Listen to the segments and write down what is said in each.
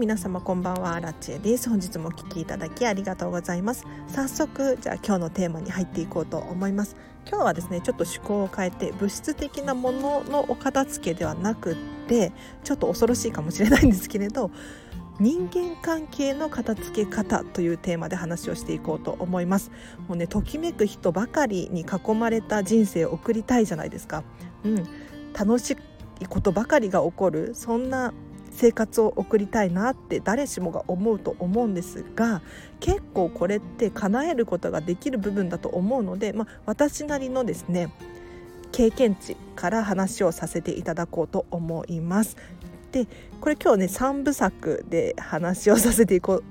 皆様こんばんはラチェです。本日もお聞きいただきありがとうございます。早速じゃあ今日のテーマに入っていこうと思います。今日はですねちょっと趣向を変えて物質的なもののお片付けではなくってちょっと恐ろしいかもしれないんですけれど人間関係の片付け方というテーマで話をしていこうと思います。もうねときめく人ばかりに囲まれた人生を送りたいじゃないですか。うん。楽しいことばかりが起こるそんな生活を送りたいなって誰しもが思うと思うんですが結構これって叶えることができる部分だと思うので、まあ、私なりのですね経験値から話をさせていただこうと思います。でこれ今日ね3部作で話をさせていこう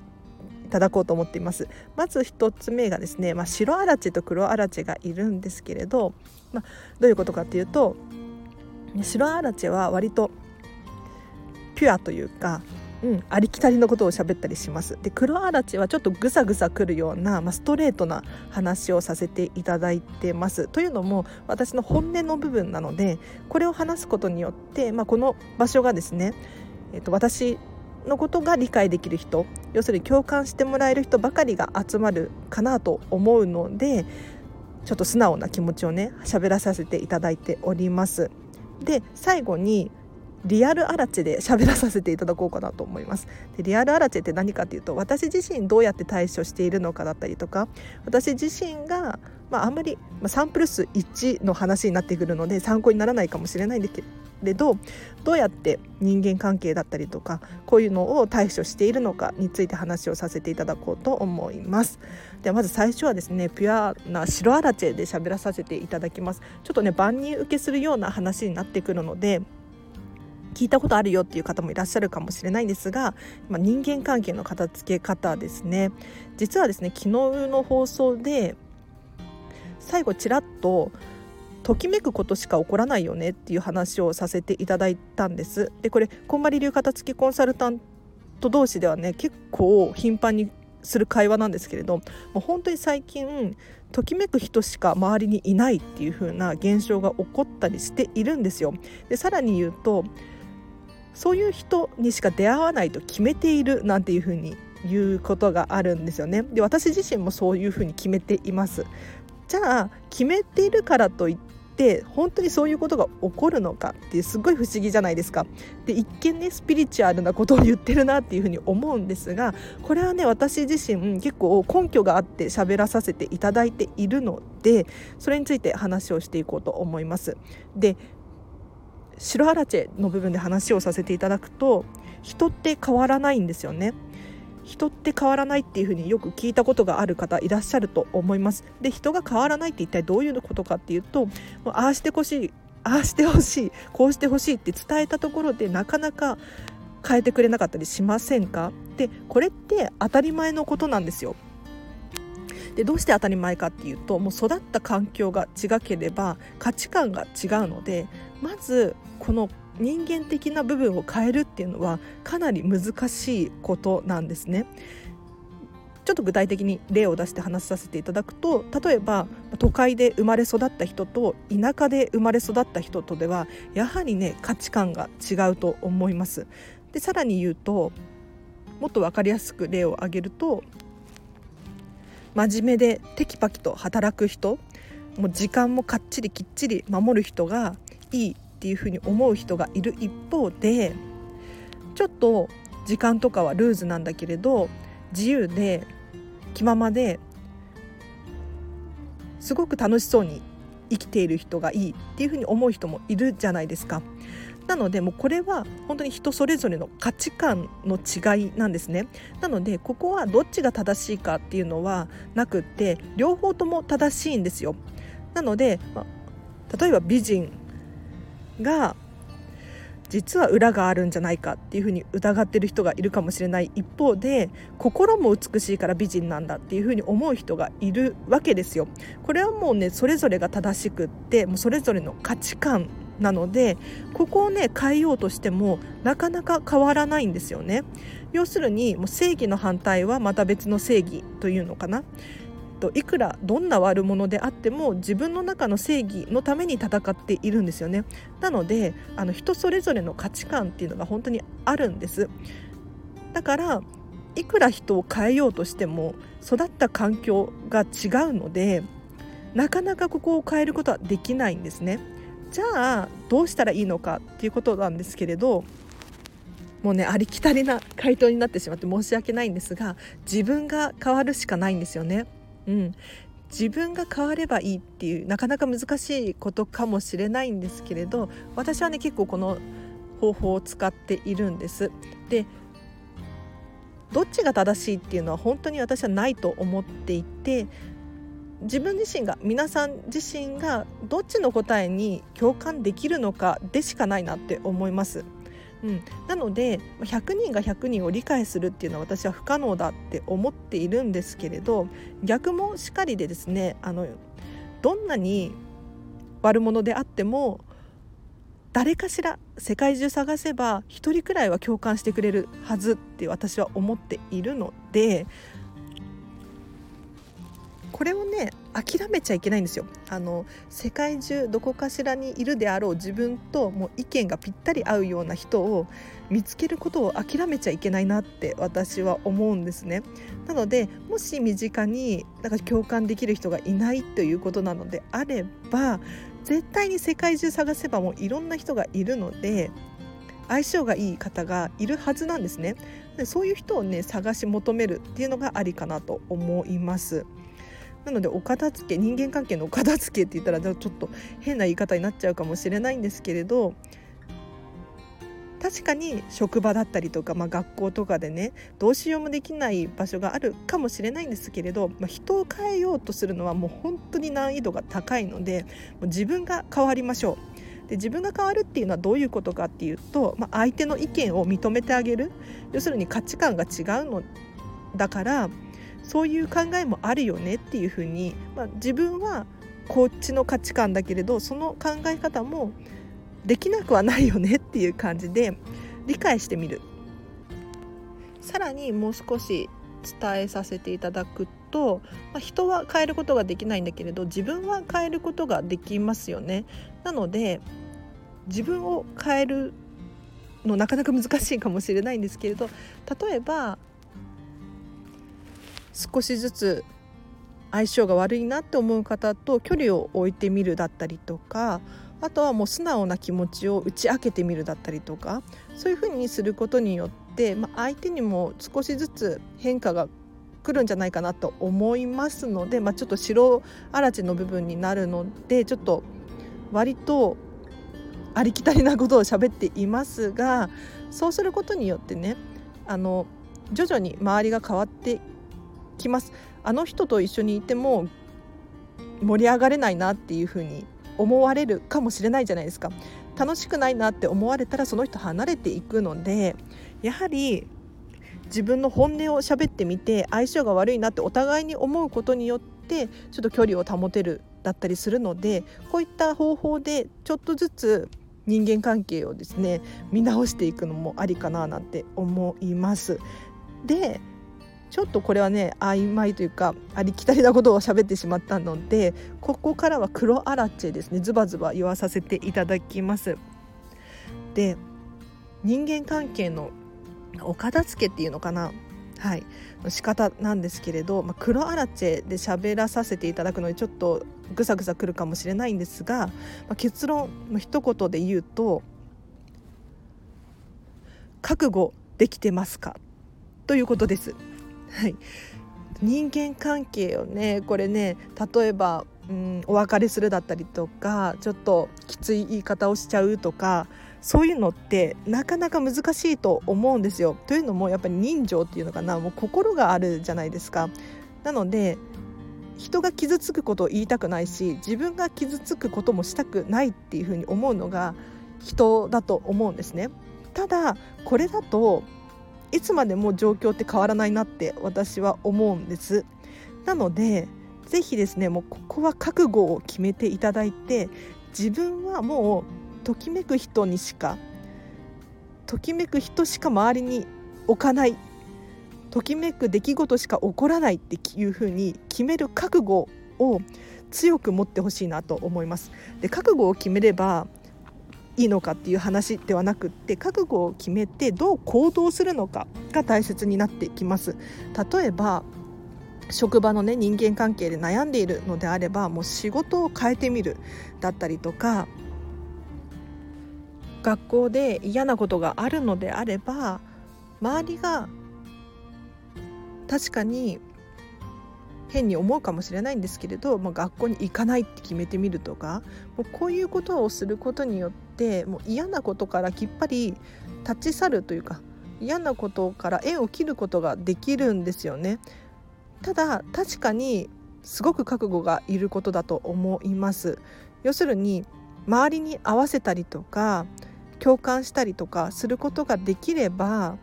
いただこうと思っていますまず1つ目がですね、まあ、白アラチと黒アラチがいるんですけれど、まあ、どういうことかっていうと白アラチは割とピュアというか、うん、ありきたりのことを喋ったりしますで黒あらちはちょっとぐさぐさくるような、まあ、ストレートな話をさせていただいてますというのも私の本音の部分なのでこれを話すことによって、まあ、この場所がですね、えー、と私のことが理解できる人要するに共感してもらえる人ばかりが集まるかなと思うのでちょっと素直な気持ちをね喋らさせていただいております。で最後にリアルアラチェで喋らさせていただこうかなと思います。でリアルアラチェって何かっていうと私自身どうやって対処しているのかだったりとか私自身が、まあ、あんまり、まあ、サンプル数1の話になってくるので参考にならないかもしれないんですけれどどうやって人間関係だったりとかこういうのを対処しているのかについて話をさせていただこうと思います。ではまず最初はですねピュアな白アラチェで喋らさせていただきます。ちょっとね万人受けするような話になってくるので聞いたことあるよっていう方もいらっしゃるかもしれないんですが、まあ、人間関係の片付け方ですね実はですね昨日の放送で最後ちらっとときめくことしか起こらないよねっていう話をさせていただいたんですでこれこんまり流片付きコンサルタント同士ではね結構頻繁にする会話なんですけれどもう本当に最近ときめく人しか周りにいないっていう風な現象が起こったりしているんですよ。でさらに言うとそういう人にしか出会わないと決めているなんていうふうに言うことがあるんですよね。で私自身もそういうふうに決めています。じゃあ決めているからといって本当にそういうことが起こるのかってすごい不思議じゃないですか。で一見ねスピリチュアルなことを言ってるなっていうふうに思うんですがこれはね私自身結構根拠があって喋らさせていただいているのでそれについて話をしていこうと思います。で白ハラチェの部分で話をさせていただくと人って変わらないんですよね。人って変わらないっていうふうによく聞いたことがある方いらっしゃると思います。で人が変わらないって一体どういうことかっていうとああしてほしいああしてほしいこうしてほしいって伝えたところでなかなか変えてくれなかったりしませんか？でこれって当たり前のことなんですよ。でどうして当たり前かっていうともう育った環境が違ければ価値観が違うのでまずこの人間的な部分を変えるっていうのはかなり難しいことなんですね。ちょっと具体的に例を出して話させていただくと例えば都会で生まれ育った人と田舎で生まれ育った人とではやはりね価値観が違うと思います。でさらに言うともっと分かりやすく例を挙げると真面目でテキパキと働く人もう時間もかっちりきっちり守る人がいいっていうふうに思う人がいる一方でちょっと時間とかはルーズなんだけれど自由で気ままですごく楽しそうに生きている人がいいっていうふうに思う人もいるじゃないですか。なのでもうこれは本当に人それぞれの価値観の違いなんですね。なのでここはどっちが正しいかっていうのはなくって両方とも正しいんですよ。なので、ま例えば美人が実は裏があるんじゃないかっていうふうに疑ってる人がいるかもしれない。一方で心も美しいから美人なんだっていうふうに思う人がいるわけですよ。これはもうねそれぞれが正しくってもうそれぞれの価値観なのでここをね変えようとしてもなかなか変わらないんですよね。要するにもう正義の反対はまた別の正義というのかな。といくらどんな悪者であっても自分の中の正義のために戦っているんですよねなのであの人それぞれの価値観っていうのが本当にあるんですだからいくら人を変えようとしても育った環境が違うのでなかなかここを変えることはできないんですね。じゃあどうしたらいいのかっていうことなんですけれどもうねありきたりな回答になってしまって申し訳ないんですが自分が変わるしかないんですよね。うん、自分が変わればいいっていうなかなか難しいことかもしれないんですけれど私はね結構この方法を使っているんです。でどっちが正しいっていうのは本当に私はないと思っていて自分自身が皆さん自身がどっちの答えに共感できるのかでしかないなって思います。うん、なので100人が100人を理解するっていうのは私は不可能だって思っているんですけれど逆もしかりでですねあのどんなに悪者であっても誰かしら世界中探せば1人くらいは共感してくれるはずって私は思っているのでこれをね諦めちゃいけないんですよ。あの世界中どこかしらにいるであろう自分ともう意見がぴったり合うような人を見つけることを諦めちゃいけないなって私は思うんですね。なのでもし身近になんか共感できる人がいないということなのであれば絶対に世界中探せばもういろんな人がいるので相性がいい方がいるはずなんですね。そういう人をね探し求めるっていうのがありかなと思います。なのでお片付け人間関係のお片付けって言ったらちょっと変な言い方になっちゃうかもしれないんですけれど確かに職場だったりとか、まあ、学校とかでねどうしようもできない場所があるかもしれないんですけれど、まあ、人を変えようとするのはもう本当に難易度が高いのでもう自分が変わりましょう。で自分が変わるっていうのはどういうことかっていうと、まあ、相手の意見を認めてあげる要するに価値観が違うのだからそういう考えもあるよねっていうふうに、まあ、自分はこっちの価値観だけれどその考え方もできなくはないよねっていう感じで理解してみるさらにもう少し伝えさせていただくと、まあ、人は変えることができないんだけれど自分は変えることができますよね。なので自分を変えるのなかなか難しいかもしれないんですけれど例えば少しずつ相性が悪いなって思う方と距離を置いてみるだったりとかあとはもう素直な気持ちを打ち明けてみるだったりとかそういうふうにすることによって、まあ、相手にも少しずつ変化が来るんじゃないかなと思いますので、まあ、ちょっと白あらちの部分になるのでちょっと割とありきたりなことを喋っていますがそうすることによってねあの徐々に周りが変わってきますあの人と一緒にいても盛り上がれないなっていう風に思われるかもしれないじゃないですか楽しくないなって思われたらその人離れていくのでやはり自分の本音を喋ってみて相性が悪いなってお互いに思うことによってちょっと距離を保てるだったりするのでこういった方法でちょっとずつ人間関係をですね見直していくのもありかななんて思います。でちょっとこれはね曖昧というかありきたりなことを喋ってしまったのでここからは黒アラチェですねズバズバ言わさせていただきます。で人間関係のお片付けっていうのかな？はい仕方なんですけれど、まあ、黒アラチェで喋らさせていただくのにちょっとぐさぐさくるかもしれないんですが、まあ、結論の一言で言うと覚悟できてますか？ということです。はい、人間関係をねこれね例えば、うん、お別れするだったりとかちょっときつい言い方をしちゃうとかそういうのってなかなか難しいと思うんですよ。というのもやっぱり人情っていうのかなもう心があるじゃないですか。なので人が傷つくことを言いたくないし自分が傷つくこともしたくないっていうふうに思うのが人だと思うんですね。ただこれだといつまでも状況って変わらないなって私は思うんですなので是非ですねもうここは覚悟を決めていただいて自分はもうときめく人にしかときめく人しか周りに置かないときめく出来事しか起こらないっていうふうに決める覚悟を強く持ってほしいなと思います。で覚悟を決めればいいのかっていう話ではなくって覚悟を決めてどう行動するのかが大切になってきます。例えば職場のね人間関係で悩んでいるのであればもう仕事を変えてみる。だったりとか学校で嫌なことがあるのであれば周りが確かに変に思うかもしれないんですけれど、まあ、学校に行かないって決めてみるとかもうこういうことをすることによってもう嫌なことからきっぱり立ち去るというか嫌なことから縁を切ることができるんですよね。ただ確かにすごく覚悟がいることだと思います。要するに周りに合わせたりとか共感したりとかすることができれば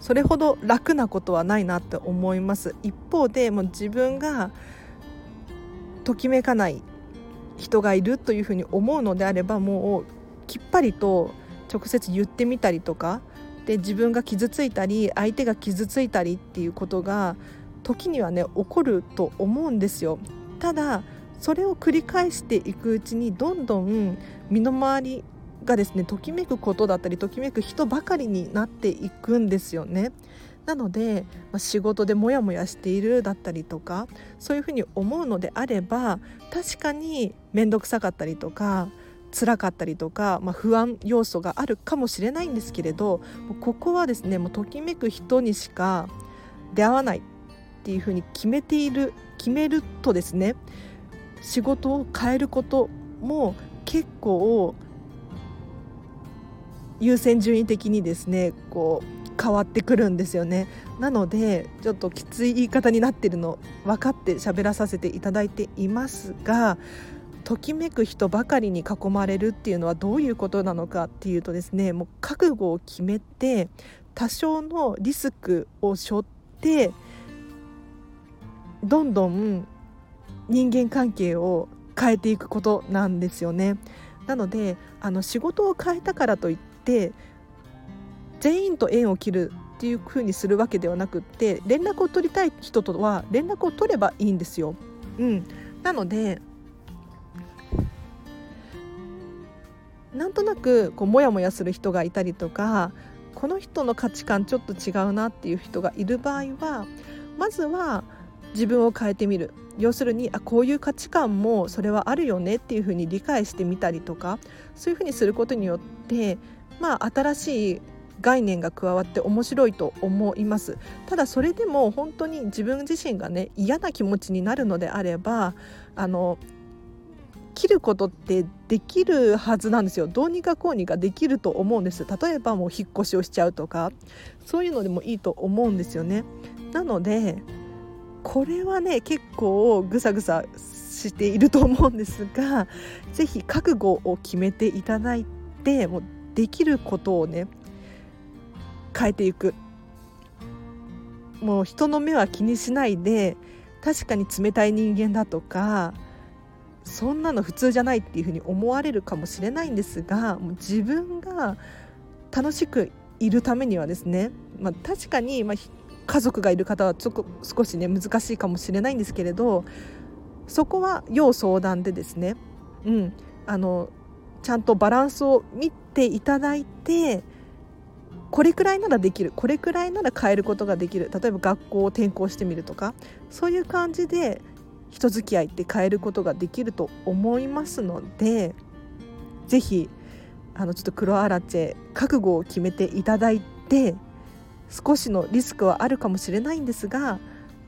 それほど楽なことはないなって思います一方でもう自分がときめかない人がいるというふうに思うのであればもうきっぱりと直接言ってみたりとかで自分が傷ついたり相手が傷ついたりっていうことが時にはね起こると思うんですよ。ただそれを繰り返していくうちにどんどん身の回りがですねときめくことだったりときめく人ばかりになっていくんですよね。なので、まあ、仕事でモヤモヤしているだったりとかそういうふうに思うのであれば確かに面倒くさかったりとか辛かったりとか、まあ、不安要素があるかもしれないんですけれどここはですねもうときめく人にしか出会わないっていうふうに決めている決めるとですね仕事を変えることも結構優先順位的にですねこう変わってくるんですよねなのでちょっときつい言い方になってるの分かって喋らさせていただいていますがときめく人ばかりに囲まれるっていうのはどういうことなのかっていうとですねもう覚悟を決めて多少のリスクを背負ってどんどん人間関係を変えていくことなんですよね。なのであの仕事を変えたからといって全員と縁を切るっていう風にするわけではなくって連絡を取りたい人とは連絡を取ればいいんですよ。うん、なのでなんとなくこうモヤモヤする人がいたりとかこの人の価値観ちょっと違うなっていう人がいる場合はまずは自分を変えてみる要するにあこういう価値観もそれはあるよねっていうふうに理解してみたりとかそういうふうにすることによってまあ新しい概念が加わって面白いと思います。ただそれでも本当に自分自身がね嫌な気持ちになるのであればあの切ることってできるはずなんですよ。どうにかこうにかできると思うんです。例えばもう引っ越しをしちゃうとかそういうのでもいいと思うんですよね。なのでこれはね結構ぐさぐさしていると思うんですが是非覚悟を決めていただいてもうできることをね変えていく。もう人の目は気にしないで確かに冷たい人間だとかそんなの普通じゃないっていうふうに思われるかもしれないんですがもう自分が楽しくいるためにはですね、まあ、確かに、まあ、家族がいる方はちょっと少しね難しいかもしれないんですけれどそこは要相談でですね、うん、あのちゃんとバランスを見ていただいてこれくらいならできる。これくらいなら変えることができる。例えば学校を転校してみるとか。そういう感じで人付き合いって変えることができると思いますので是非あのちょっと黒アラチェ覚悟を決めていただいて少しのリスクはあるかもしれないんですが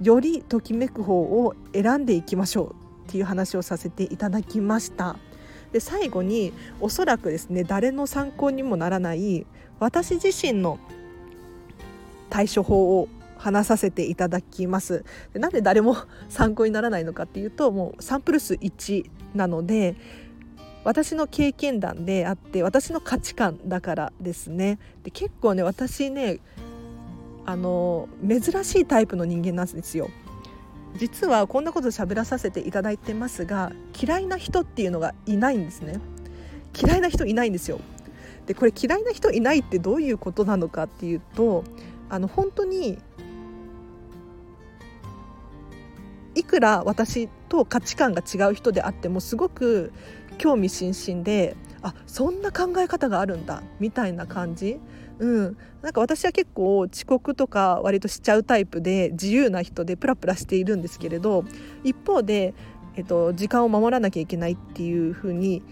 よりときめく方を選んでいきましょうっていう話をさせていただきました。で最後におそらくですね誰の参考にもならない私自身の対処法を話させていただきます。でなんで誰も参考にならないのかっていうともうサンプル数1なので私の経験談であって私の価値観だからですね。で結構ね私ねあの珍しいタイプの人間なんですよ。実はこんなこと喋らさせていただいてますが嫌いな人っていうのがいないんですね嫌いな人いないんですよでこれ嫌いな人いないってどういうことなのかっていうとあの本当にいくら私と価値観が違う人であってもすごく興味津々であそんな考え方があるんだみたいな感じ。うん、なんか私は結構遅刻とか割としちゃうタイプで自由な人でプラプラしているんですけれど一方で、えっと、時間を守らなきゃいけないっていうふうに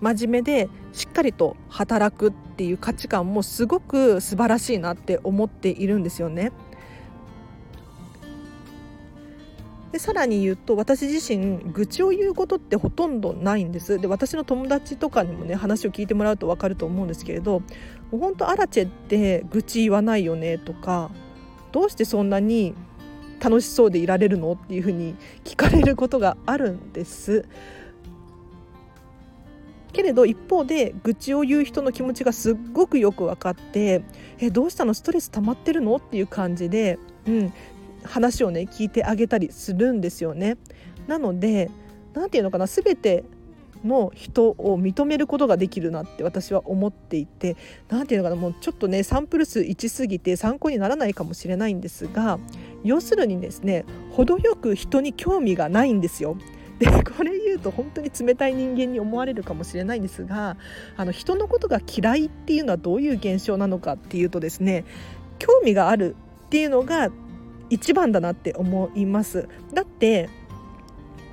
真面目でしっかりと働くっていう価値観もすごく素晴らしいなって思っているんですよね。でさらに言うと私自身愚痴を言うことってほとんどないんですで私の友達とかにもね話を聞いてもらうと分かると思うんですけれどもうほんとアラチェって愚痴言わないよねとかどうしてそんなに楽しそうでいられるのっていうふうに聞かれることがあるんです。けれど一方で愚痴を言う人の気持ちがすっごくよく分かって「えどうしたの？ストレス溜まってるの?」っていう感じで、うん、話をね聞いてあげたりするんですよね。なので何て言うのかな全ての人を認めることができるなって私は思っていて何て言うのかなもうちょっとねサンプル数1すぎて参考にならないかもしれないんですが要するにですね程よく人に興味がないんですよ。でこれ言うと本当に冷たい人間に思われるかもしれないんですがあの人のことが嫌いっていうのはどういう現象なのかっていうとですね興味があるっていうのが一番だなって思いますだって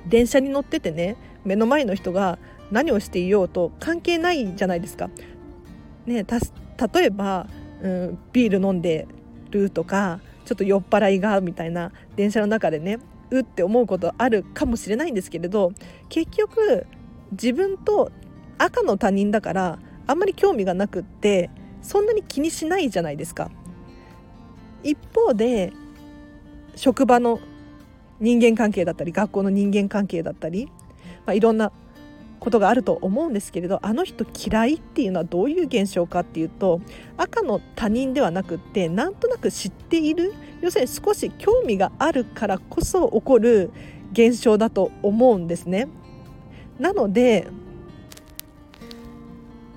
電車に乗っててね目の前の人が何をしていようと関係ないじゃないですか。ね、例えば、うん、ビール飲んでるとかちょっと酔っ払いがみたいな電車の中でねうって思うことあるかもしれないんですけれど結局自分と赤の他人だからあんまり興味がなくってそんなに気にしないじゃないですか。一方で職場の人間関係だったり学校の人間関係だったり、まあ、いろんなことがあると思うんですけれどあの人嫌いっていうのはどういう現象かっていうと赤の他人ではなくってなんとなく知っている要するに少し興味があるからこそ起こる現象だと思うんですね。なので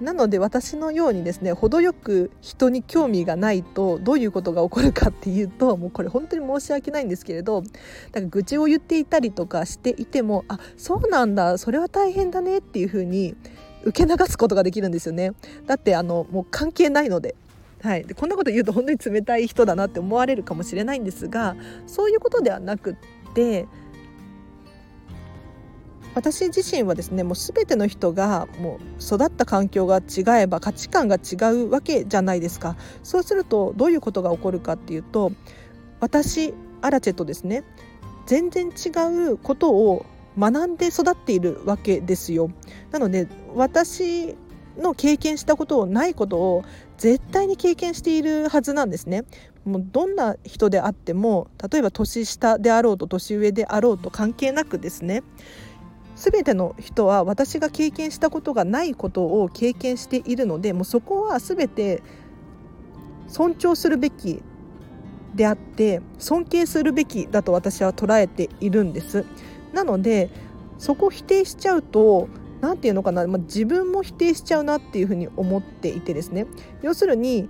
なので私のようにですね程よく人に興味がないとどういうことが起こるかっていうともうこれ本当に申し訳ないんですけれどだか愚痴を言っていたりとかしていてもあそうなんだそれは大変だねっていうふうに受け流すことができるんですよね。だってあのもう関係ないので。はい、でこんなこと言うと本当に冷たい人だなって思われるかもしれないんですがそういうことではなくって私自身はですねもう全ての人がもう育った環境が違えば価値観が違うわけじゃないですか。そうするとどういうことが起こるかっていうと私アラチェとですね全然違うことを学んで育っているわけですよ。なので私の経験したことをないことを絶対に経験しているはずなんですね。もうどんな人であっても例えば年下であろうと年上であろうと関係なくですね全ての人は私が経験したことがないことを経験しているのでもうそこは全て尊重するべきであって尊敬するべきだと私は捉えているんです。なのでそこ否定しちゃうと何て言うのかな、まあ、自分も否定しちゃうなっていうふうに思っていてですね要するに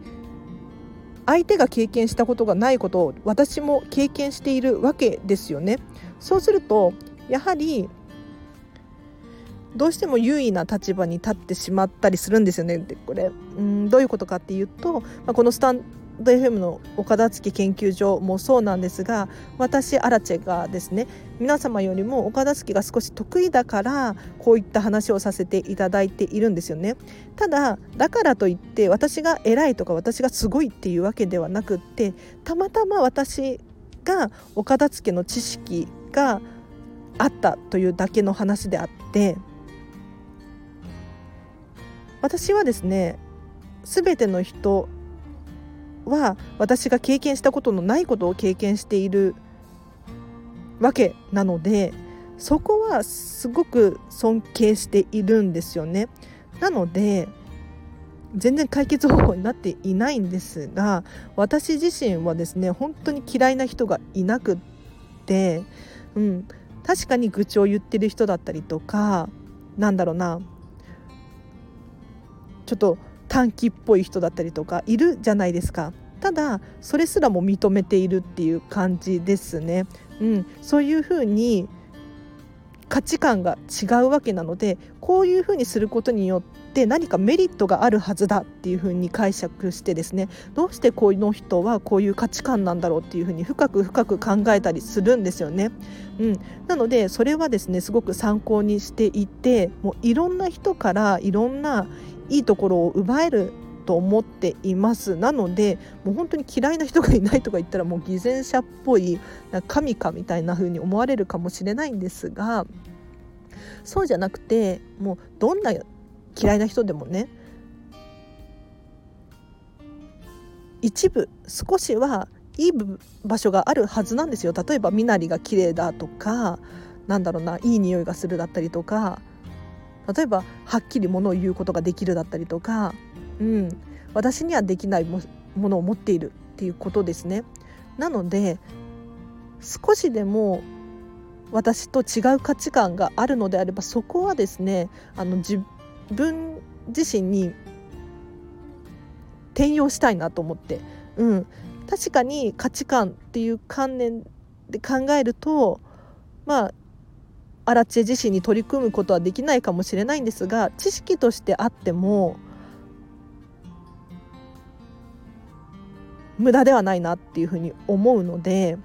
相手が経験したことがないことを私も経験しているわけですよね。そうするとやはりどうしても優位な立場に立ってしまったりするんですよね。でこれうんどういうことかっていうと、まあ、このスタンド FM の岡田月研究所もそうなんですが私アラチェがですね皆様よりも岡田月が少し得意だからこういった話をさせていただいているんですよね。ただだからといって私が偉いとか私がすごいっていうわけではなくってたまたま私が岡田月の知識があったというだけの話であって私はですね全ての人は私が経験したことのないことを経験しているわけなのでそこはすごく尊敬しているんですよね。なので全然解決方法になっていないんですが私自身はですね本当に嫌いな人がいなくって、うん、確かに愚痴を言ってる人だったりとかなんだろうなちょっと短期っぽい人だったりとかいるじゃないですか。ただそれすらも認めているっていう感じですね、うん、そういうふうに価値観が違うわけなのでこういうふうにすることによって何かメリットがあるはずだっていうふうに解釈してですね。どうしてこの人はこういう価値観なんだろうっていうふうに深く深く考えたりするんですよね。うん、なのでそれはですねすごく参考にしていてもういろんな人からいろんないいところを奪えると思っています。なのでもう本当に嫌いな人がいないとか言ったらもう偽善者っぽい神かみたいな風に思われるかもしれないんですがそうじゃなくてもうどんな嫌いな人でもね一部少しはいい場所があるはずなんですよ。例えば身なりが綺麗だとかなんだろうないい匂いがするだったりとか例えばはっきりものを言うことができるだったりとかうん、私にはできないものを持っているっていうことですね。なので少しでも私と違う価値観があるのであればそこはですねあの自分自身に転用したいなと思って、うん、確かに価値観っていう観念で考えるとまあアラチェ自身に取り組むことはできないかもしれないんですが知識としてあっても無駄ではないなっていうふうに思うので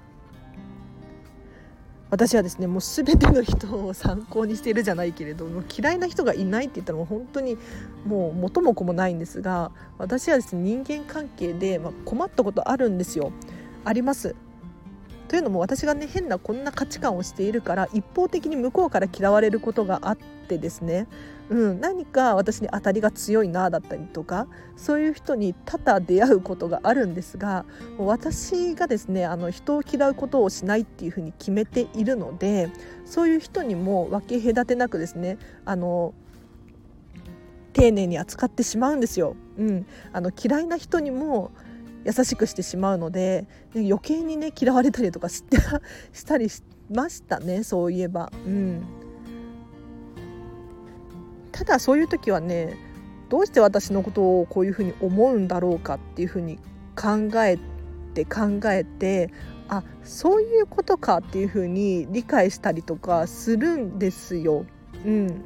私はですねもう全ての人を参考にしているじゃないけれども嫌いな人がいないって言ったらもう本当にもう元も子もないんですが私はですね人間関係で、ま困ったことあるんですよ。あります。というのも私がね変なこんな価値観をしているから一方的に向こうから嫌われることがあってですね、うん、何か私に当たりが強いなだったりとかそういう人に多々出会うことがあるんですが私がですねあの人を嫌うことをしないっていうふうに決めているのでそういう人にも分け隔てなくですねあの丁寧に扱ってしまうんですよ。うん、あの嫌いな人にも優しくしてしまうので余計にね嫌われたりとかして したりしましたねそういえば。うんただそういう時はねどうして私のことをこういうふうに思うんだろうかっていうふうに考えて考えてあそういうことかっていうふうに理解したりとかするんですよ。うん、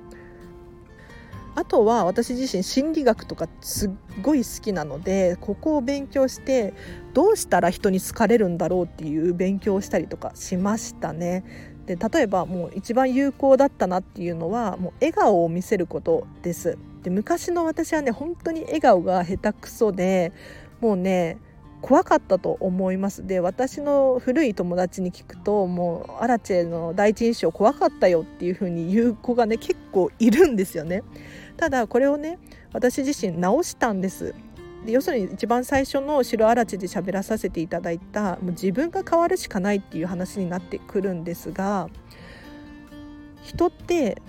あとは私自身心理学とかすっごい好きなのでここを勉強してどうしたら人に好かれるんだろうっていう勉強をしたりとかしましたね。で例えばもう一番有効だったなっていうのはもう笑顔を見せることです。で昔の私はね本当に笑顔が下手くそでもうね怖かったと思いますで私の古い友達に聞くともうアラチェの第一印象怖かったよっていう風に言う子がね結構いるんですよねただこれをね私自身直したんですで要するに一番最初の白あらちで喋らさせていただいたもう自分が変わるしかないっていう話になってくるんですが人って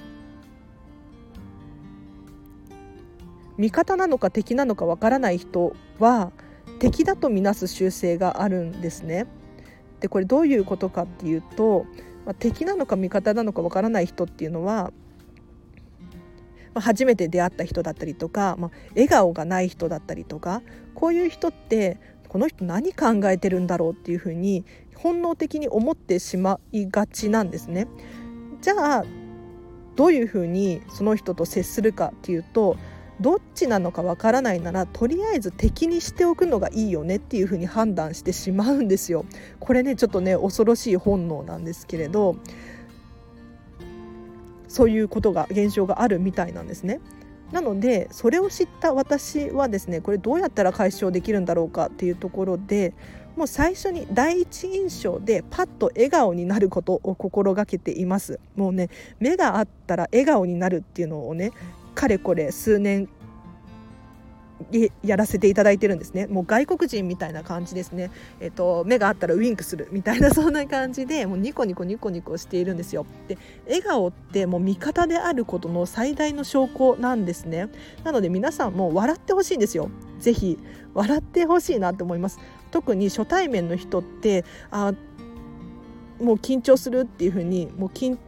味方なのか敵なのかわからない人は敵だとみなす習性があるんですね。でこれどういうことかっていうと、まあ、敵なのか味方なのかわからない人っていうのはまあ、初めて出会った人だったりとか、まあ、笑顔がない人だったりとかこういう人ってこの人何考えてるんだろうっていうふうに本能的に思ってしまいがちなんですね。じゃあどういうふうにその人と接するかっていうとどっちなのかわからないならとりあえず敵にしておくのがいいよねっていうふうに判断してしまうんですよ。これねちょっとね恐ろしい本能なんですけれどそういうことが現象があるみたいなんですね。なのでそれを知った私はですねこれどうやったら解消できるんだろうかっていうところでもう最初に第一印象でパッと笑顔になることを心がけていますもうね目があったら笑顔になるっていうのをねかれこれ数年やらせていただいてるんですね。もう外国人みたいな感じですね、えっと、目があったらウインクするみたいなそんな感じでもうニコニコニコニコしているんですよ。で笑顔ってもう味方であることの最大の証拠なんですね。なので皆さんも笑ってほしいんですよ。ぜひ笑ってほしいなと思います。特に初対面の人ってあもう緊張するっていう風にもう緊張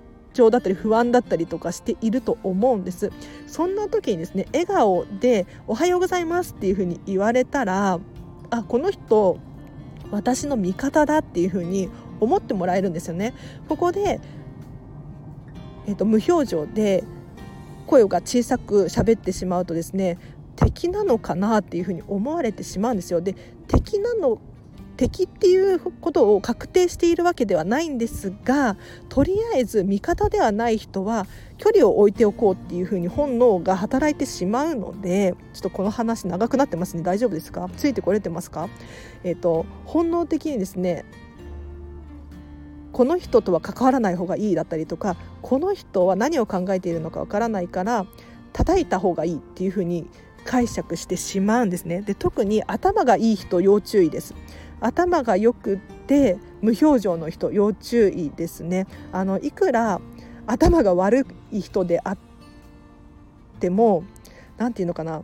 だったり不安だったりとかしていると思うんですそんな時にですね笑顔で「おはようございます」っていうふうに言われたらあこの人私の味方だっていうふうに思ってもらえるんですよねここでえーと、無表情で声が小さく喋ってしまうとですね敵なのかなっていうふうに思われてしまうんですよ。で敵なの敵っていうことを確定しているわけではないんですがとりあえず味方ではない人は距離を置いておこうっていうふうに本能が働いてしまうのでちょっとこの話長くなってますね。大丈夫ですか？ついてこれてますか？えっ、ー、と本能的にですねこの人とは関わらない方がいいだったりとかこの人は何を考えているのかわからないから叩いた方がいいっていうふうに解釈してしまうんですね。で特に頭がいい人要注意です。頭がよくって無表情の人要注意ですね。あのいくら頭が悪い人であっても何て言うのかな。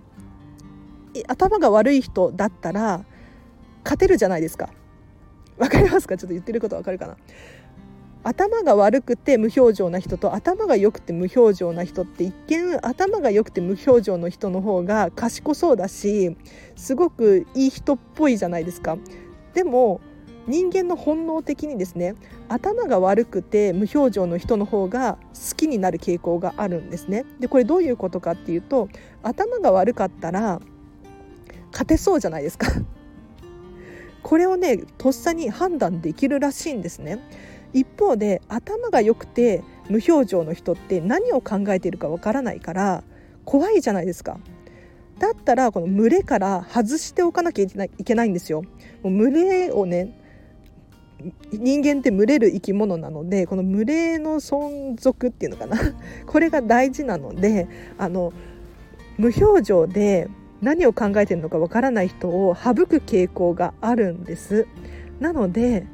頭が悪い人だったら勝てるじゃないですか。わかりますか？ちょっと言ってることわかるかな。頭が悪くて無表情な人と頭が良くて無表情な人って一見頭が良くて無表情の人の方が賢そうだしすごくいい人っぽいじゃないですか。でも人間の本能的にですね頭が悪くて無表情の人の方が好きになる傾向があるんですね。でこれどういうことかっていうと頭が悪かったら勝てそうじゃないですか。これをねとっさに判断できるらしいんですね。一方で頭が良くて無表情の人って何を考えているかわからないから怖いじゃないですか。だったらこの群れから外しておかなきゃいけないんですよ。群れをね人間って群れる生き物なのでこの群れの存続っていうのかな。これが大事なのであの無表情で何を考えてるのかわからない人を省く傾向があるんです。なので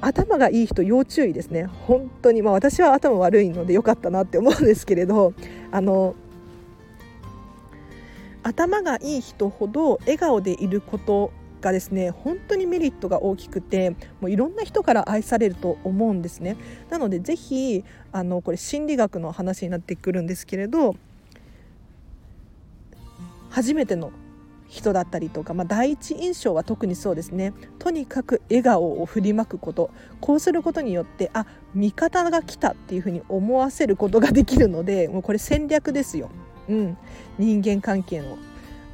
頭がいい人要注意ですね。本当に。まあ私は頭悪いのでよかったなって思うんですけれどあの頭がいい人ほど笑顔でいることがですね本当にメリットが大きくてもういろんな人から愛されると思うんですね。なのでぜひあのこれ心理学の話になってくるんですけれど初めての人だったりとか、まあ、第一印象は特にそうですね。とにかく笑顔を振りまくこと。こうすることによってあ味方が来たっていうふうに思わせることができるのでもうこれ戦略ですよ。うん、人間関係の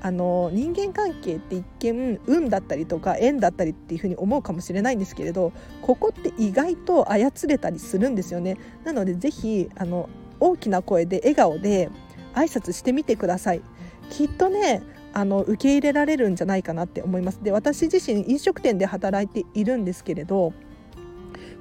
あの人間関係って一見運だったりとか縁だったりっていうふうに思うかもしれないんですけれどここって意外と操れたりするんですよね。なのでぜひあの大きな声で笑顔で挨拶してみてください。きっとねあの受け入れられるんじゃないかなって思います。で私自身飲食店で働いているんですけれど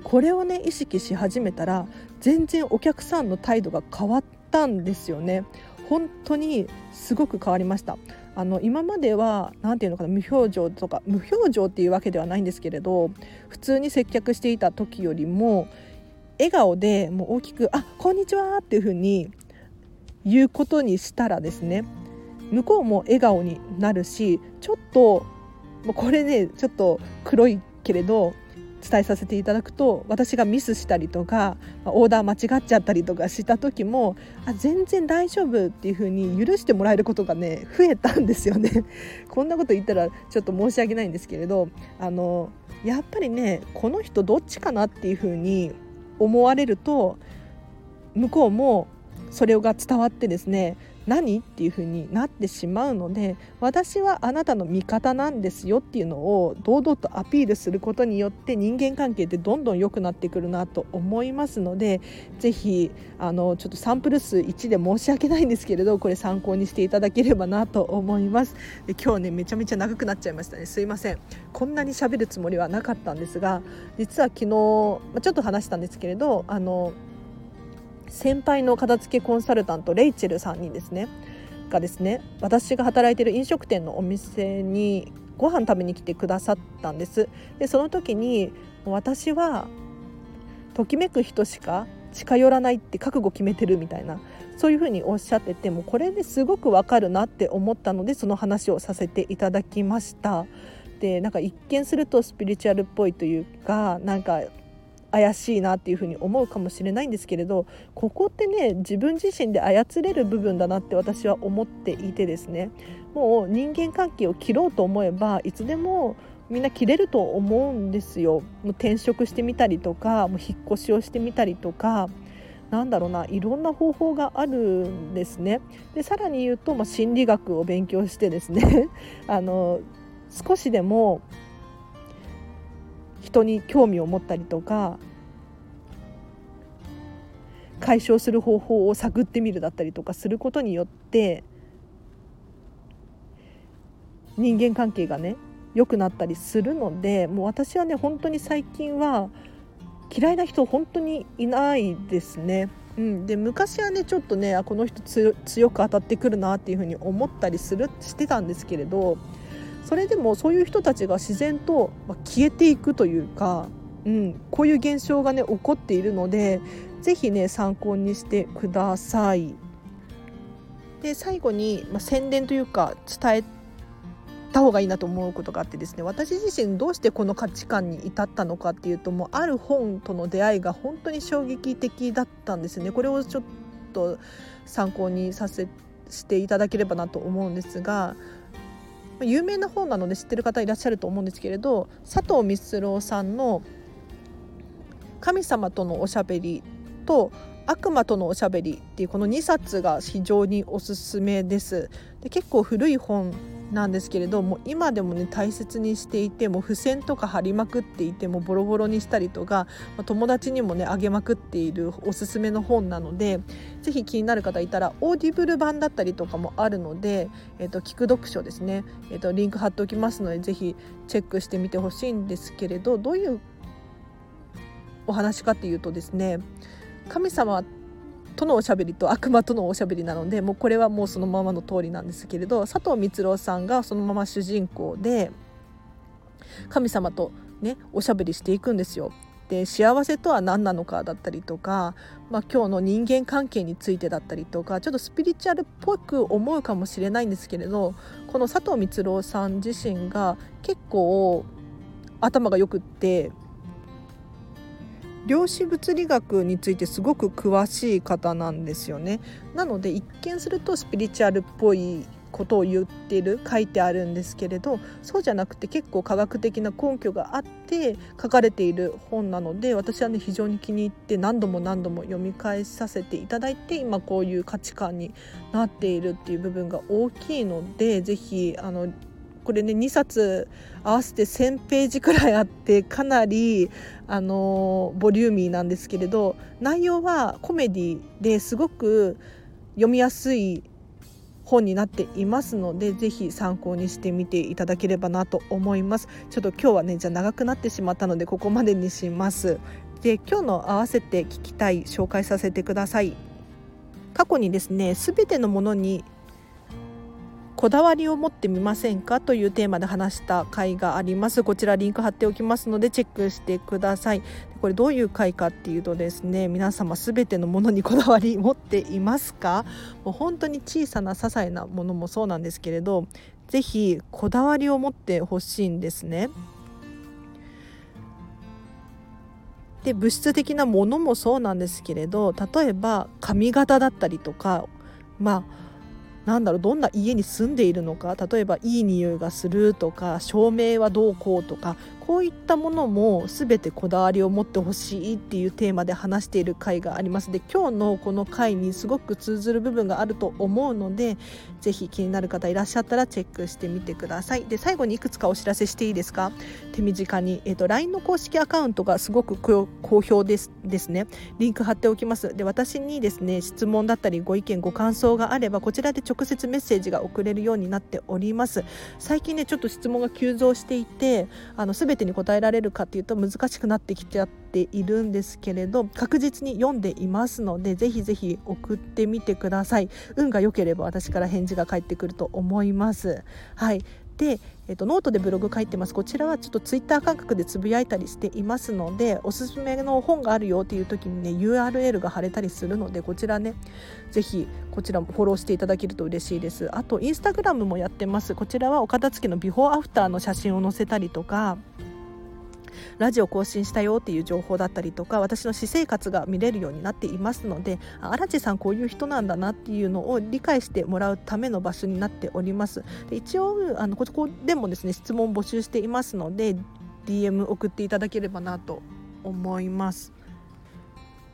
これをね意識し始めたら全然お客さんの態度が変わったんですよね。本当にすごく変わりました。あの今までは何て言うのかな無表情とか無表情っていうわけではないんですけれど普通に接客していた時よりも笑顔でもう大きく「あこんにちは」っていうふうに言うことにしたらですね向こうも笑顔になるしちょっとこれねちょっと黒いけれど伝えさせていただくと私がミスしたりとかオーダー間違っちゃったりとかした時もあ全然大丈夫っていう風に許してもらえることがね増えたんですよね。こんなこと言ったらちょっと申し訳ないんですけれどあのやっぱりねこの人どっちかなっていう風に思われると向こうもそれが伝わってですね何？っていう風になってしまうので私はあなたの味方なんですよっていうのを堂々とアピールすることによって人間関係ってどんどん良くなってくるなと思いますので是非あのちょっとサンプル数1で申し訳ないんですけれどこれ参考にしていただければなと思います。で今日ねめちゃめちゃ長くなっちゃいましたね。すいません。こんなに喋るつもりはなかったんですが実は昨日ちょっと話したんですけれどあの先輩の片付けコンサルタントレイチェルさんにですねがですね私が働いてる飲食店のお店にご飯食べに来てくださったんです。でその時に私はときめく人しか近寄らないって覚悟決めてるみたいなそういうふうにおっしゃっててもこれですごくわかるなって思ったのでその話をさせていただきました。でなんか一見するとスピリチュアルっぽいというかなんか怪しいなっていうふうに思うかもしれないんですけれどここってね自分自身で操れる部分だなって私は思っていてですねもう人間関係を切ろうと思えばいつでもみんな切れると思うんですよ。もう転職してみたりとかもう引っ越しをしてみたりとかなんだろうないろんな方法があるんですね。でさらに言うと、まあ、心理学を勉強してですね あの少しでも人に興味を持ったりとか解消する方法を探ってみるだったりとかすることによって人間関係がね良くなったりするのでもう私はね本当に最近は嫌いな人本当にいないですね。うん、で昔はねちょっとねこの人強く当たってくるなっていうふうに思ったりするしてたんですけれどそれでもそういう人たちが自然と消えていくというか、うん、こういう現象がね起こっているのでぜひね参考にしてください。で最後に、まあ、宣伝というか伝えた方がいいなと思うことがあってですね私自身どうしてこの価値観に至ったのかっていうともうある本との出会いが本当に衝撃的だったんですねこれをちょっと参考にさせていただければなと思うんですが有名な本なので知ってる方いらっしゃると思うんですけれど佐藤光郎さんの「神様とのおしゃべり」と悪魔とのおしゃべりっていうこの2冊が非常におすすめです。で結構古い本なんですけれども今でもね大切にしていても付箋とか貼りまくっていてもボロボロにしたりとか友達にもねあげまくっているおすすめの本なので是非気になる方いたらオーディブル版だったりとかもあるので、えーと、聞く読書ですね、えーと、リンク貼っておきますので是非チェックしてみてほしいんですけれどどういうお話かっていうとですね神様とのおしゃべりと悪魔とのおしゃべりなのでもうこれはもうそのままの通りなんですけれど佐藤光郎さんがそのまま主人公で神様とねおしゃべりしていくんですよ。で幸せとは何なのかだったりとか、まあ、今日の人間関係についてだったりとかちょっとスピリチュアルっぽく思うかもしれないんですけれどこの佐藤光郎さん自身が結構頭がよくって量子物理学についてすごく詳しい方なんですよね。なので一見するとスピリチュアルっぽいことを言ってる書いてあるんですけれどそうじゃなくて結構科学的な根拠があって書かれている本なので私はね非常に気に入って何度も何度も読み返させていただいて今こういう価値観になっているっていう部分が大きいので是非あのこれね2冊合わせて1,000ページくらいあってかなりあのボリューミーなんですけれど内容はコメディですごく読みやすい本になっていますのでぜひ参考にしてみていただければなと思います。ちょっと今日はねじゃ長くなってしまったのでここまでにします。で今日の合わせて聞きたい紹介させてください。過去にですね全てのものにこだわりを持ってみませんかというテーマで話した回があります。こちらリンク貼っておきますのでチェックしてください。これどういう回かっていうとですね皆様すべてのものにこだわり持っていますか？もう本当に小さな些細なものもそうなんですけれどぜひこだわりを持ってほしいんですね。で物質的なものもそうなんですけれど例えば髪型だったりとかまあなんだろうどんな家に住んでいるのか例えばいい匂いがするとか照明はどうこうとかこういったものも全てこだわりを持ってほしいっていうテーマで話している回があります。で今日のこの回にすごく通ずる部分があると思うのでぜひ気になる方いらっしゃったらチェックしてみてください。で最後にいくつかお知らせしていいですか？手短に、えーと、LINE の公式アカウントがすごく好評です。ですね。リンク貼っておきます。で私にですね質問だったりご意見ご感想があればこちらで直接メッセージが送れるようになっております。最近ねちょっと質問が急増していてあの全てに答えられるかっていうと難しくなってきちゃっているんですけれど確実に読んでいますのでぜひぜひ送ってみてください。運が良ければ私から返事が返ってくると思います。はい。で、えっと、ノートでブログ書いてます。こちらはちょっとツイッター感覚でつぶやいたりしていますのでおすすめの本があるよっていう時にね URL が貼れたりするのでこちらねぜひこちらもフォローしていただけると嬉しいです。あとインスタグラムもやってます。こちらはお片付けのビフォーアフターの写真を載せたりとかラジオ更新したよっていう情報だったりとか私の私生活が見れるようになっていますので荒地さんこういう人なんだなっていうのを理解してもらうための場所になっております。で一応あのここでもですね質問募集していますので DM 送っていただければなと思います。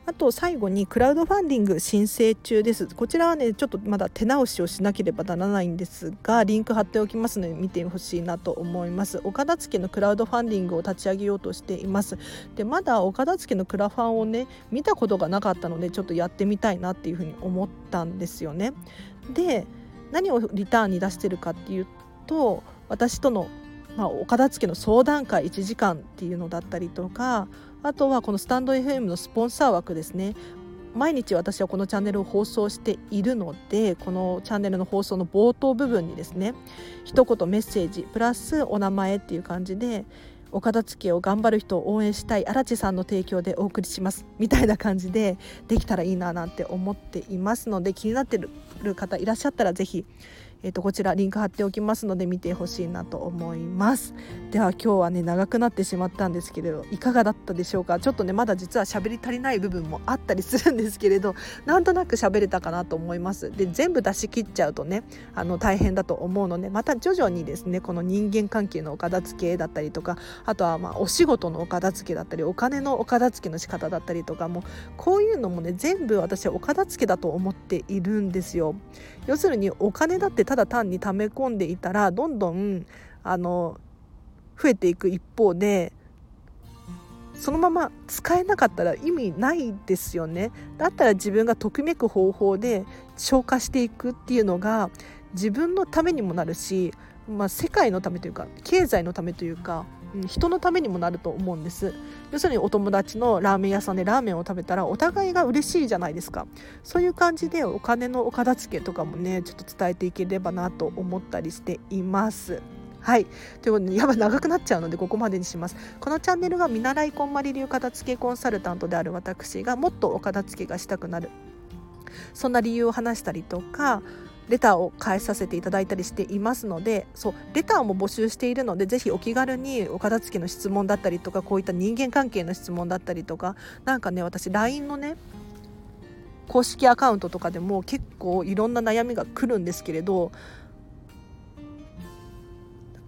あと最後にクラウドファンディング申請中です。こちらはねちょっとまだ手直しをしなければならないんですがリンク貼っておきますので見てほしいなと思います。岡田付のクラウドファンディングを立ち上げようとしています。でまだ岡田付のクラファンをね見たことがなかったのでちょっとやってみたいなっていうふうに思ったんですよね。で何をリターンに出してるかっていうと私とのまあ、岡田付の相談会1時間っていうのだったりとかあとはこのスタンド FM のスポンサー枠ですね。毎日私はこのチャンネルを放送しているのでこのチャンネルの放送の冒頭部分にですね一言メッセージプラスお名前っていう感じで岡田付けを頑張る人を応援したい荒地さんの提供でお送りしますみたいな感じでできたらいいななんて思っていますので気になってる方いらっしゃったら是非えー、とこちらリンク貼っておきますので見てほしいなと思います。では今日はね長くなってしまったんですけれどいかがだったでしょうか？ちょっとねまだ実は喋り足りない部分もあったりするんですけれど なんとなく喋れたかなと思います。で全部出し切っちゃうとねあの大変だと思うのでまた徐々にですねこの人間関係のお片付けだったりとかあとはまあお仕事のお片付けだったりお金のお片付けの仕方だったりとかもこういうのもね全部私はお片付けだと思っているんですよ。要するにお金だってただ単に溜め込んでいたらどんどんあの増えていく一方でそのまま使えなかったら意味ないですよね。だったら自分がときめく方法で消化していくっていうのが自分のためにもなるし、まあ、世界のためというか経済のためというか人のためにもなると思うんです要するにお友達のラーメン屋さんでラーメンを食べたらお互いが嬉しいじゃないですかそういう感じでお金のお片付けとかもねちょっと伝えていければなと思ったりしていますはい。ということで、やば長くなっちゃうので、ここまでにします。このチャンネルは見習いこんまり流片付けコンサルタントである私がもっとお片付けがしたくなる。そんな理由を話したりとか、レターを返させていただいたりしていますのでそうレターも募集しているのでぜひお気軽にお片付けの質問だったりとかこういった人間関係の質問だったりとか何かね私 LINE のね公式アカウントとかでも結構いろんな悩みが来るんですけれど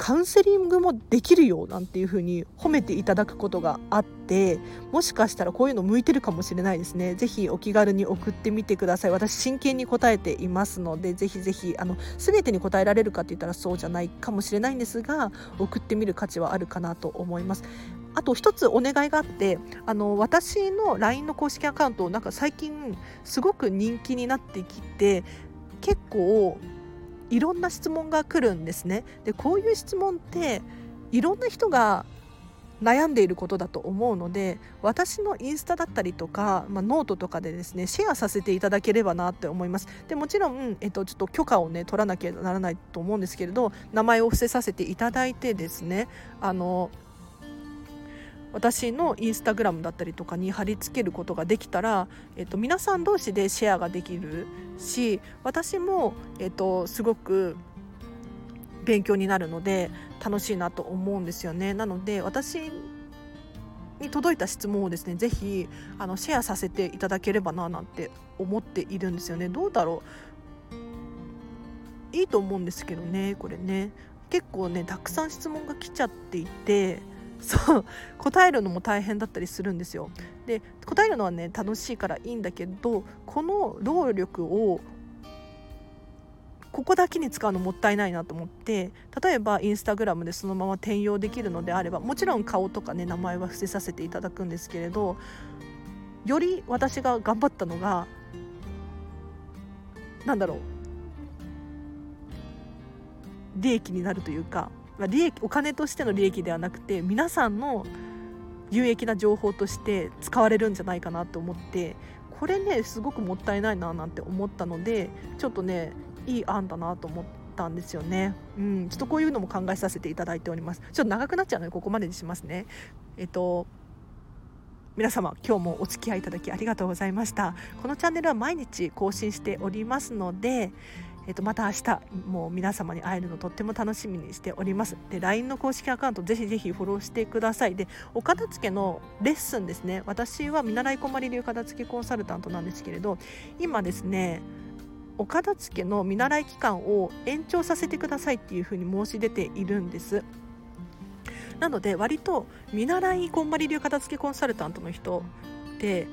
カウンセリングもできるよなんていう風に褒めていただくことがあってもしかしたらこういうの向いてるかもしれないですね。ぜひお気軽に送ってみてください。私真剣に答えていますのでぜひぜひあの全てに答えられるかって言ったらそうじゃないかもしれないんですが送ってみる価値はあるかなと思います。あと一つお願いがあってあの私の LINE の公式アカウントなんか最近すごく人気になってきて結構いろんな質問が来るんですね。でこういう質問っていろんな人が悩んでいることだと思うので私のインスタだったりとか、まあ、ノートとかでですねシェアさせていただければなって思いますでもちろん、えっと、ちょっと許可をね取らなきゃならないと思うんですけれど名前を伏せさせていただいてですねあの私のインスタグラムだったりとかに貼り付けることができたら、えっと、皆さん同士でシェアができるし私も、えっと、すごく勉強になるので楽しいなと思うんですよね。なので私に届いた質問をですねぜひあのシェアさせていただければななんて思っているんですよね。どうだろう？いいと思うんですけどねこれね結構ねたくさん質問が来ちゃっていてそう答えるのも大変だったりするんですよ。で答えるのはね楽しいからいいんだけどこの労力をここだけに使うのもったいないなと思って例えばインスタグラムでそのまま転用できるのであればもちろん顔とかね名前は伏せさせていただくんですけれどより私が頑張ったのが何だろう利益になるというかまあ、利益お金としての利益ではなくて皆さんの有益な情報として使われるんじゃないかなと思ってこれねすごくもったいないななんて思ったのでちょっとねいい案だなと思ったんですよね。うん、ちょっとこういうのも考えさせていただいております。ちょっと長くなっちゃうのでここまでにしますね。えっと皆様今日もお付き合いいただきありがとうございましたこのチャンネルは毎日更新しておりますのでえっと、また明日もう皆様に会えるのとっても楽しみにしております。で LINE の公式アカウントぜひぜひフォローしてください。でお片付けのレッスンですね。私は見習いこまり流片付けコンサルタントなんですけれど今ですねお片付けの見習い期間を延長させてくださいっていうふうに申し出ているんです。なので割と見習いこんまり流片付けコンサルタントの人って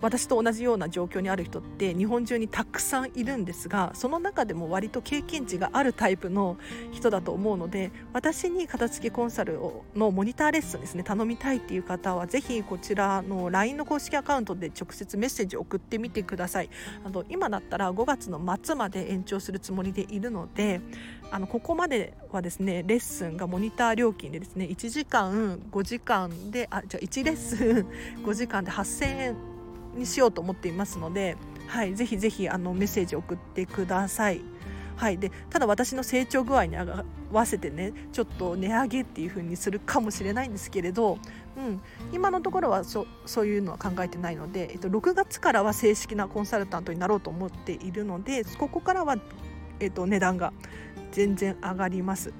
私と同じような状況にある人って日本中にたくさんいるんですがその中でも割と経験値があるタイプの人だと思うので私に片付けコンサルのモニターレッスンですね頼みたいっていう方はぜひこちらの LINE の公式アカウントで直接メッセージを送ってみてください。あの今だったら5月の末まで延長するつもりでいるのであのここまではですねレッスンがモニター料金でですね1時間5時間であじゃあ1レッスン5時間で8000円にしようと思っていますので、はい、ぜひぜひあのメッセージ送ってください。はい、でただ私の成長具合に合わせてねちょっと値上げっていう風にするかもしれないんですけれど、うん、今のところはそそういうのは考えてないので、えっと、6月からは正式なコンサルタントになろうと思っているのでここからは、えっと、値段が全然上がります。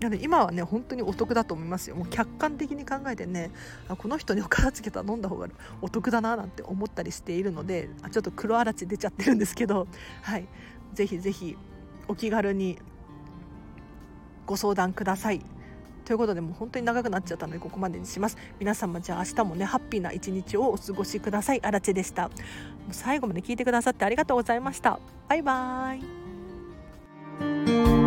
なので今はね本当にお得だと思いますよ。もう客観的に考えてねあこの人にお片付けたら飲んだ方がお得だななんて思ったりしているのであちょっと黒あらち出ちゃってるんですけど はい。ぜひぜひお気軽にご相談ください。ということでもう本当に長くなっちゃったのでここまでにします。皆様じゃあ明日もねハッピーな一日をお過ごしください。あらちでした。もう最後まで聞いてくださってありがとうございました。バイバーイ。